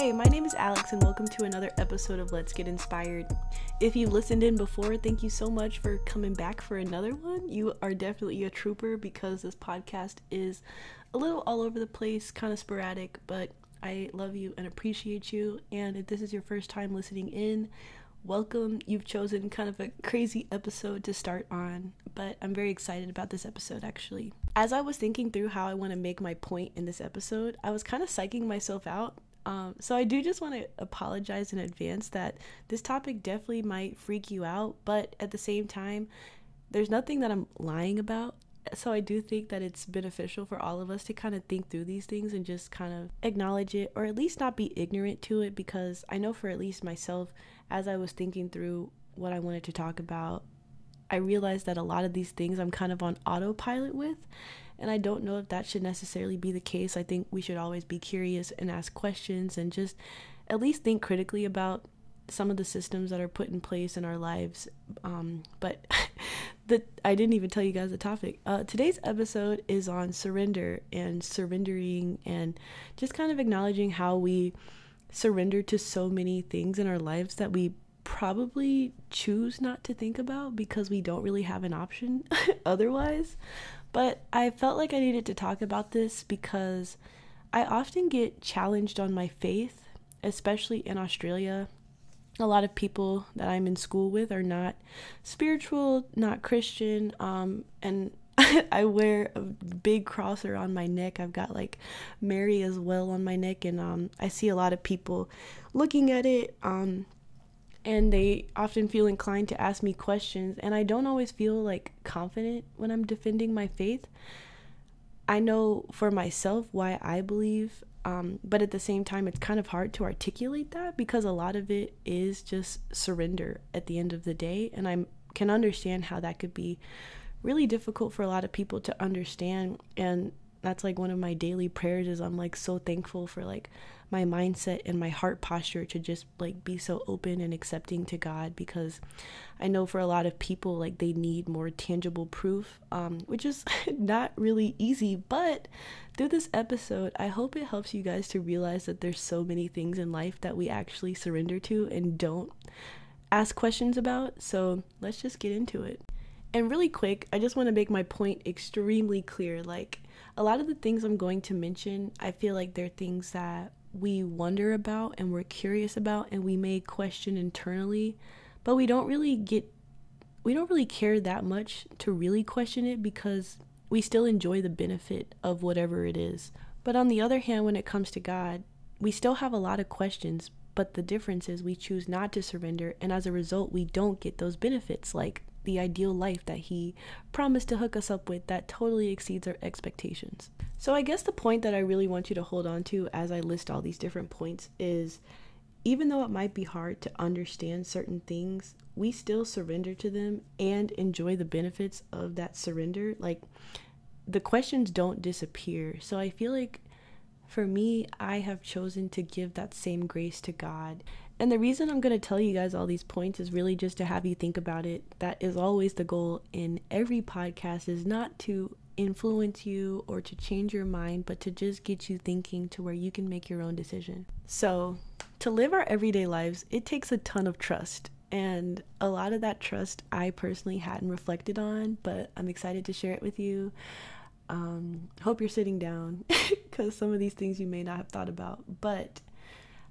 Hey, my name is Alex, and welcome to another episode of Let's Get Inspired. If you've listened in before, thank you so much for coming back for another one. You are definitely a trooper because this podcast is a little all over the place, kind of sporadic, but I love you and appreciate you. And if this is your first time listening in, welcome. You've chosen kind of a crazy episode to start on, but I'm very excited about this episode actually. As I was thinking through how I want to make my point in this episode, I was kind of psyching myself out. Um, so I do just want to apologize in advance that this topic definitely might freak you out, but at the same time, there's nothing that I'm lying about. So I do think that it's beneficial for all of us to kind of think through these things and just kind of acknowledge it or at least not be ignorant to it because I know for at least myself as I was thinking through what I wanted to talk about, I realized that a lot of these things I'm kind of on autopilot with. And I don't know if that should necessarily be the case. I think we should always be curious and ask questions and just at least think critically about some of the systems that are put in place in our lives. Um, but the I didn't even tell you guys the topic. Uh, today's episode is on surrender and surrendering and just kind of acknowledging how we surrender to so many things in our lives that we probably choose not to think about because we don't really have an option otherwise. But I felt like I needed to talk about this because I often get challenged on my faith, especially in Australia. A lot of people that I'm in school with are not spiritual, not Christian, um, and I wear a big cross around my neck. I've got like Mary as well on my neck, and um, I see a lot of people looking at it, um, and they often feel inclined to ask me questions, and I don't always feel like confident when I'm defending my faith. I know for myself why I believe, um, but at the same time, it's kind of hard to articulate that because a lot of it is just surrender at the end of the day, and I can understand how that could be really difficult for a lot of people to understand and that's like one of my daily prayers is I'm like so thankful for like my mindset and my heart posture to just like be so open and accepting to God because I know for a lot of people like they need more tangible proof um which is not really easy but through this episode I hope it helps you guys to realize that there's so many things in life that we actually surrender to and don't ask questions about so let's just get into it and really quick, I just want to make my point extremely clear. Like, a lot of the things I'm going to mention, I feel like they're things that we wonder about and we're curious about and we may question internally, but we don't really get, we don't really care that much to really question it because we still enjoy the benefit of whatever it is. But on the other hand, when it comes to God, we still have a lot of questions, but the difference is we choose not to surrender, and as a result, we don't get those benefits like the ideal life that he promised to hook us up with that totally exceeds our expectations. So, I guess the point that I really want you to hold on to as I list all these different points is even though it might be hard to understand certain things, we still surrender to them and enjoy the benefits of that surrender. Like, the questions don't disappear. So, I feel like for me, I have chosen to give that same grace to God and the reason I'm going to tell you guys all these points is really just to have you think about it. That is always the goal in every podcast is not to influence you or to change your mind, but to just get you thinking to where you can make your own decision. So, to live our everyday lives, it takes a ton of trust. And a lot of that trust I personally hadn't reflected on, but I'm excited to share it with you. Um, hope you're sitting down because some of these things you may not have thought about. But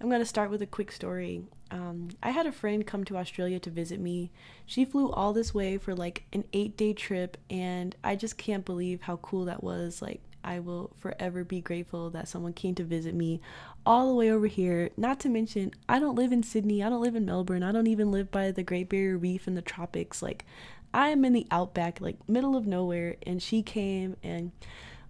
I'm going to start with a quick story. Um, I had a friend come to Australia to visit me. She flew all this way for like an eight day trip, and I just can't believe how cool that was. Like, I will forever be grateful that someone came to visit me all the way over here. Not to mention, I don't live in Sydney, I don't live in Melbourne, I don't even live by the Great Barrier Reef in the tropics. Like, I am in the outback, like middle of nowhere, and she came and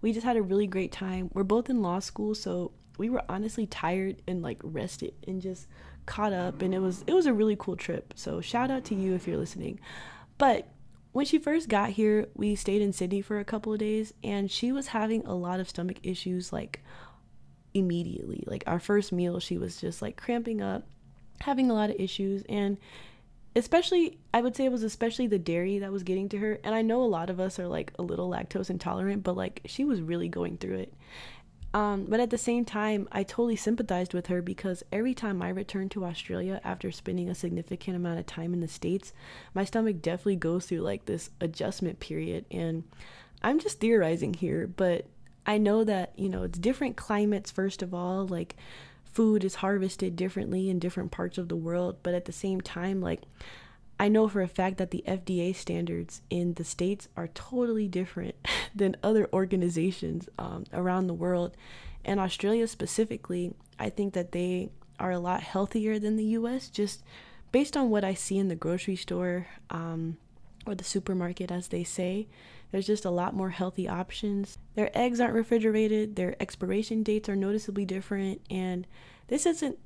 we just had a really great time. We're both in law school, so we were honestly tired and like rested and just caught up and it was it was a really cool trip. So shout out to you if you're listening. But when she first got here, we stayed in Sydney for a couple of days and she was having a lot of stomach issues like immediately. Like our first meal, she was just like cramping up, having a lot of issues and especially I would say it was especially the dairy that was getting to her. And I know a lot of us are like a little lactose intolerant, but like she was really going through it. Um, but at the same time, I totally sympathized with her because every time I return to Australia after spending a significant amount of time in the States, my stomach definitely goes through like this adjustment period. And I'm just theorizing here, but I know that, you know, it's different climates, first of all. Like, food is harvested differently in different parts of the world. But at the same time, like, I know for a fact that the FDA standards in the States are totally different than other organizations um, around the world. And Australia specifically, I think that they are a lot healthier than the US, just based on what I see in the grocery store um, or the supermarket, as they say. There's just a lot more healthy options. Their eggs aren't refrigerated, their expiration dates are noticeably different, and this isn't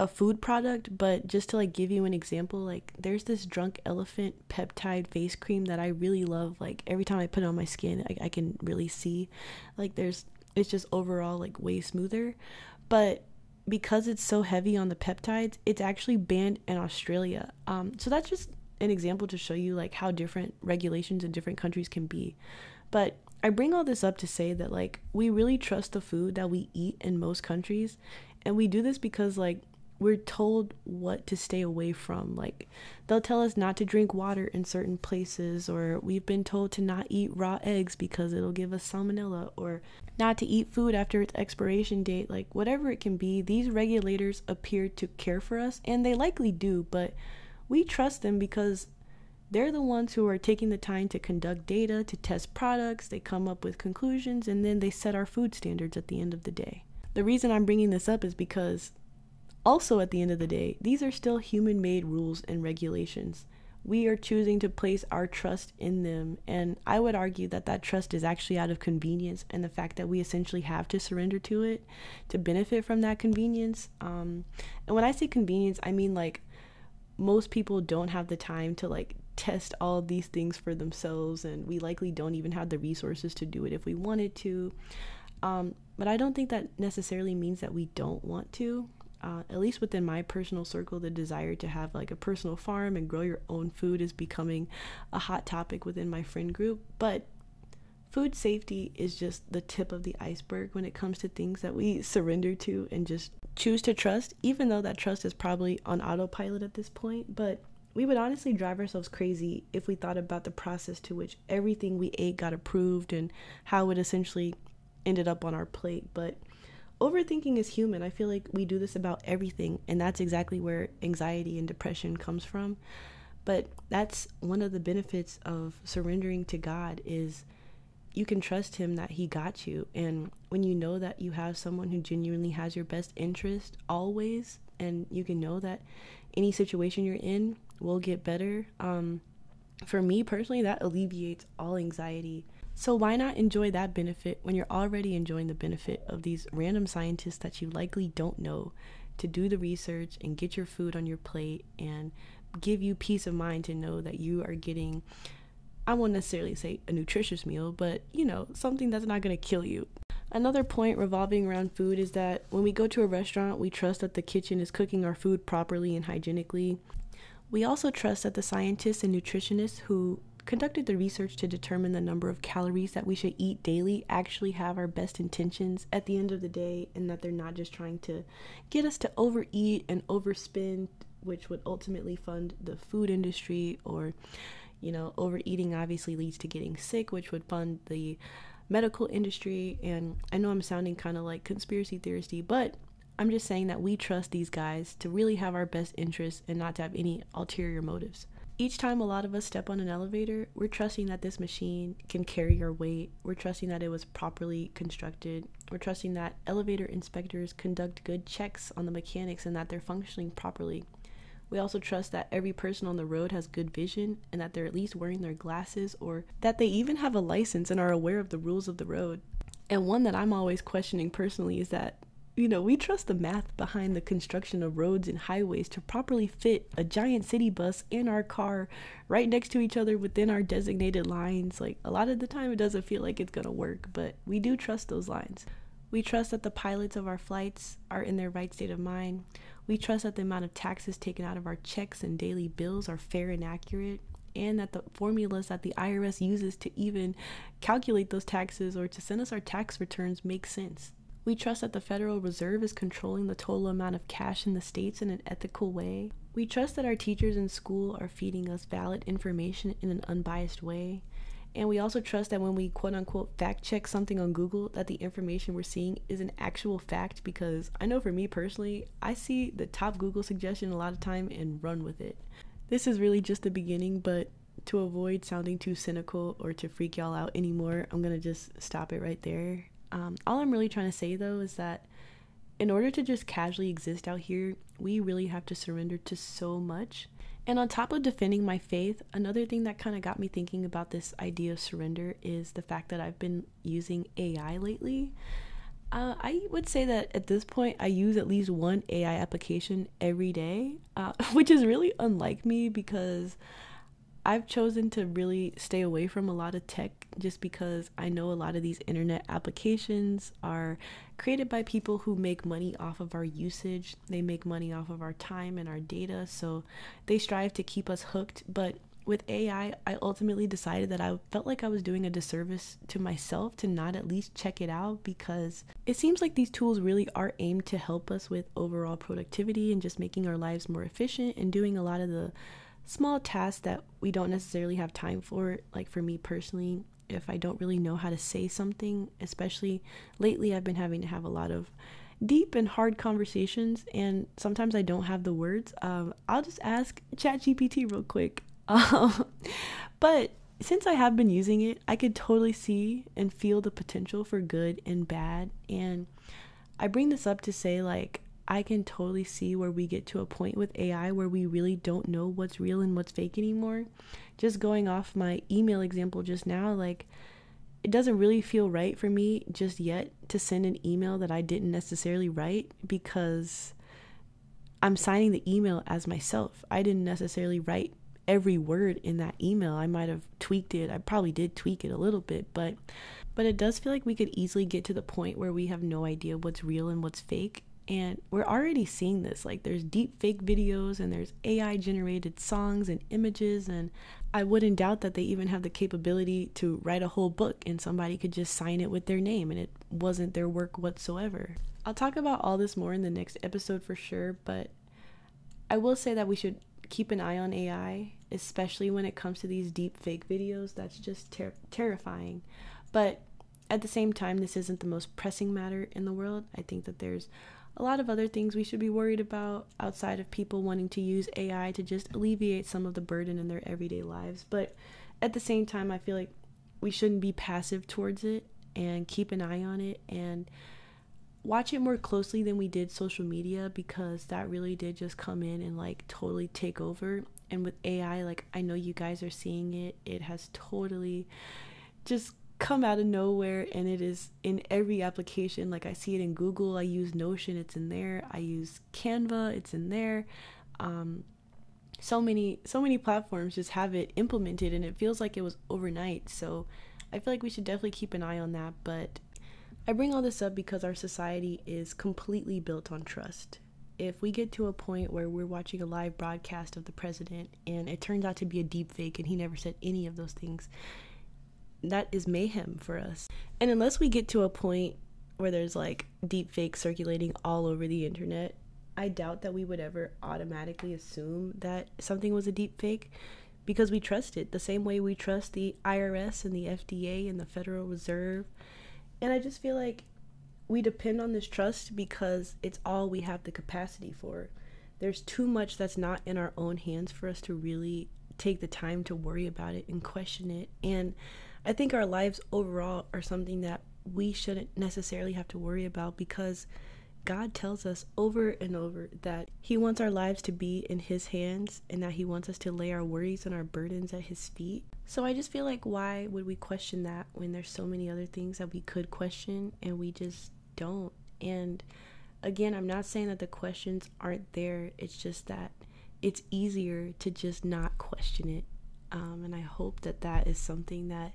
a food product, but just to like give you an example, like there's this drunk elephant peptide face cream that I really love. Like every time I put it on my skin, I, I can really see like there's it's just overall like way smoother. But because it's so heavy on the peptides, it's actually banned in Australia. Um, so that's just an example to show you like how different regulations in different countries can be. But I bring all this up to say that like we really trust the food that we eat in most countries and we do this because like we're told what to stay away from. Like they'll tell us not to drink water in certain places, or we've been told to not eat raw eggs because it'll give us salmonella, or not to eat food after its expiration date. Like whatever it can be, these regulators appear to care for us, and they likely do, but we trust them because they're the ones who are taking the time to conduct data, to test products, they come up with conclusions, and then they set our food standards at the end of the day. The reason I'm bringing this up is because also, at the end of the day, these are still human made rules and regulations. We are choosing to place our trust in them, and I would argue that that trust is actually out of convenience and the fact that we essentially have to surrender to it to benefit from that convenience. Um, and when I say convenience, I mean like most people don't have the time to like test all these things for themselves, and we likely don't even have the resources to do it if we wanted to. Um, but I don't think that necessarily means that we don't want to uh, at least within my personal circle, the desire to have like a personal farm and grow your own food is becoming a hot topic within my friend group. But food safety is just the tip of the iceberg when it comes to things that we surrender to and just choose to trust, even though that trust is probably on autopilot at this point. But we would honestly drive ourselves crazy if we thought about the process to which everything we ate got approved and how it essentially ended up on our plate. But overthinking is human. I feel like we do this about everything, and that's exactly where anxiety and depression comes from. But that's one of the benefits of surrendering to God is you can trust him that he got you. And when you know that you have someone who genuinely has your best interest always and you can know that any situation you're in will get better um, for me personally that alleviates all anxiety. So why not enjoy that benefit when you're already enjoying the benefit of these random scientists that you likely don't know to do the research and get your food on your plate and give you peace of mind to know that you are getting I won't necessarily say a nutritious meal, but you know, something that's not going to kill you. Another point revolving around food is that when we go to a restaurant, we trust that the kitchen is cooking our food properly and hygienically. We also trust that the scientists and nutritionists who conducted the research to determine the number of calories that we should eat daily actually have our best intentions at the end of the day and that they're not just trying to get us to overeat and overspend which would ultimately fund the food industry or you know overeating obviously leads to getting sick which would fund the medical industry and I know I'm sounding kind of like conspiracy theoristy but I'm just saying that we trust these guys to really have our best interests and not to have any ulterior motives. Each time a lot of us step on an elevator, we're trusting that this machine can carry our weight. We're trusting that it was properly constructed. We're trusting that elevator inspectors conduct good checks on the mechanics and that they're functioning properly. We also trust that every person on the road has good vision and that they're at least wearing their glasses or that they even have a license and are aware of the rules of the road. And one that I'm always questioning personally is that you know, we trust the math behind the construction of roads and highways to properly fit a giant city bus and our car right next to each other within our designated lines. Like, a lot of the time, it doesn't feel like it's gonna work, but we do trust those lines. We trust that the pilots of our flights are in their right state of mind. We trust that the amount of taxes taken out of our checks and daily bills are fair and accurate and that the formulas that the IRS uses to even calculate those taxes or to send us our tax returns make sense We trust that the Federal Reserve is controlling the total amount of cash in the states in an ethical way. We trust that our teachers in school are feeding us valid information in an unbiased way. And we also trust that when we quote unquote fact check something on Google, that the information we're seeing is an actual fact because I know for me personally, I see the top Google suggestion a lot of time and run with it. This is really just the beginning, but to avoid sounding too cynical or to freak y'all out anymore, I'm gonna just stop it right there. Um, all I'm really trying to say though is that in order to just casually exist out here, we really have to surrender to so much. And on top of defending my faith, another thing that kind of got me thinking about this idea of surrender is the fact that I've been using AI lately. Uh, I would say that at this point, I use at least one AI application every day, uh, which is really unlike me because I've chosen to really stay away from a lot of tech just because I know a lot of these internet applications are created by people who make money off of our usage. They make money off of our time and our data, so they strive to keep us hooked. But with AI, I ultimately decided that I felt like I was doing a disservice to myself to not at least check it out because it seems like these tools really are aimed to help us with overall productivity and just making our lives more efficient and doing a lot of the small tasks that we don't necessarily have time for. Like for me personally, if I don't really know how to say something, especially lately, I've been having to have a lot of deep and hard conversations, and sometimes I don't have the words. Um, I'll just ask ChatGPT real quick. Um, but since I have been using it, I could totally see and feel the potential for good and bad. And I bring this up to say, like, I can totally see where we get to a point with AI where we really don't know what's real and what's fake anymore. Just going off my email example just now, like it doesn't really feel right for me just yet to send an email that I didn't necessarily write because I'm signing the email as myself. I didn't necessarily write every word in that email. I might have tweaked it. I probably did tweak it a little bit, but but it does feel like we could easily get to the point where we have no idea what's real and what's fake and we're already seeing this. Like, there's deep fake videos and there's AI generated songs and images. And I wouldn't doubt that they even have the capability to write a whole book and somebody could just sign it with their name and it wasn't their work whatsoever. I'll talk about all this more in the next episode for sure, but I will say that we should keep an eye on AI, especially when it comes to these deep fake videos. That's just ter- terrifying. But at the same time, this isn't the most pressing matter in the world. I think that there's a lot of other things we should be worried about outside of people wanting to use AI to just alleviate some of the burden in their everyday lives. But at the same time, I feel like we shouldn't be passive towards it and keep an eye on it and watch it more closely than we did social media because that really did just come in and like totally take over. And with AI, like I know you guys are seeing it, it has totally just come out of nowhere and it is in every application. Like i see it in google i use notion it's in there. I use canva it's in there. Um, so many so many platforms just have it implemented and it feels like it was overnight. So i feel like we should definitely keep an eye on that but i bring all this up because our society is completely built on trust. If we get to a point where we're watching a live broadcast of the president and it turns out to be a deep fake and he never said any of those things that is mayhem for us. And unless we get to a point where there's like deep fake circulating all over the internet, I doubt that we would ever automatically assume that something was a deep fake because we trust it the same way we trust the IRS and the FDA and the Federal Reserve. And I just feel like we depend on this trust because it's all we have the capacity for. There's too much that's not in our own hands for us to really take the time to worry about it and question it. And I think our lives overall are something that we shouldn't necessarily have to worry about because God tells us over and over that He wants our lives to be in His hands and that He wants us to lay our worries and our burdens at His feet. So I just feel like, why would we question that when there's so many other things that we could question and we just don't? And again, I'm not saying that the questions aren't there, it's just that it's easier to just not question it um, and I hope that that is something that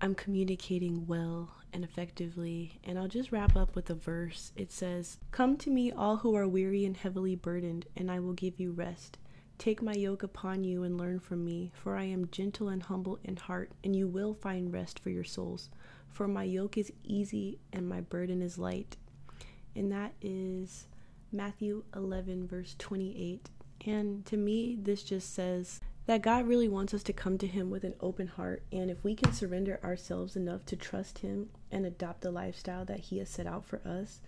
I'm communicating well and effectively. And I'll just wrap up with a verse. It says, Come to me, all who are weary and heavily burdened, and I will give you rest. Take my yoke upon you and learn from me, for I am gentle and humble in heart, and you will find rest for your souls. For my yoke is easy and my burden is light. And that is Matthew 11, verse 28. And to me, this just says that God really wants us to come to Him with an open heart. And if we can surrender ourselves enough to trust Him and adopt the lifestyle that He has set out for us,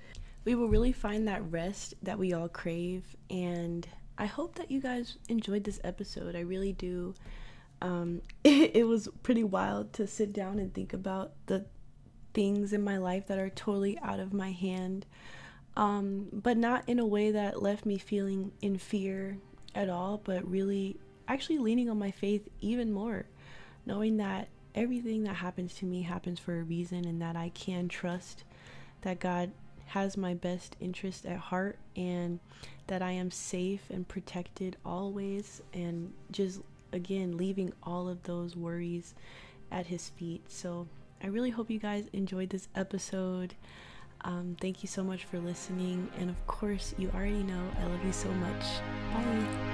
we will really find that rest that we all crave. And I hope that you guys enjoyed this episode. I really do. Um, it, it was pretty wild to sit down and think about the things in my life that are totally out of my hand, um, but not in a way that left me feeling in fear at all, but really actually leaning on my faith even more, knowing that everything that happens to me happens for a reason and that I can trust that God has my best interest at heart and that I am safe and protected always and just again leaving all of those worries at his feet. So I really hope you guys enjoyed this episode. Um, thank you so much for listening. And of course, you already know I love you so much. Bye.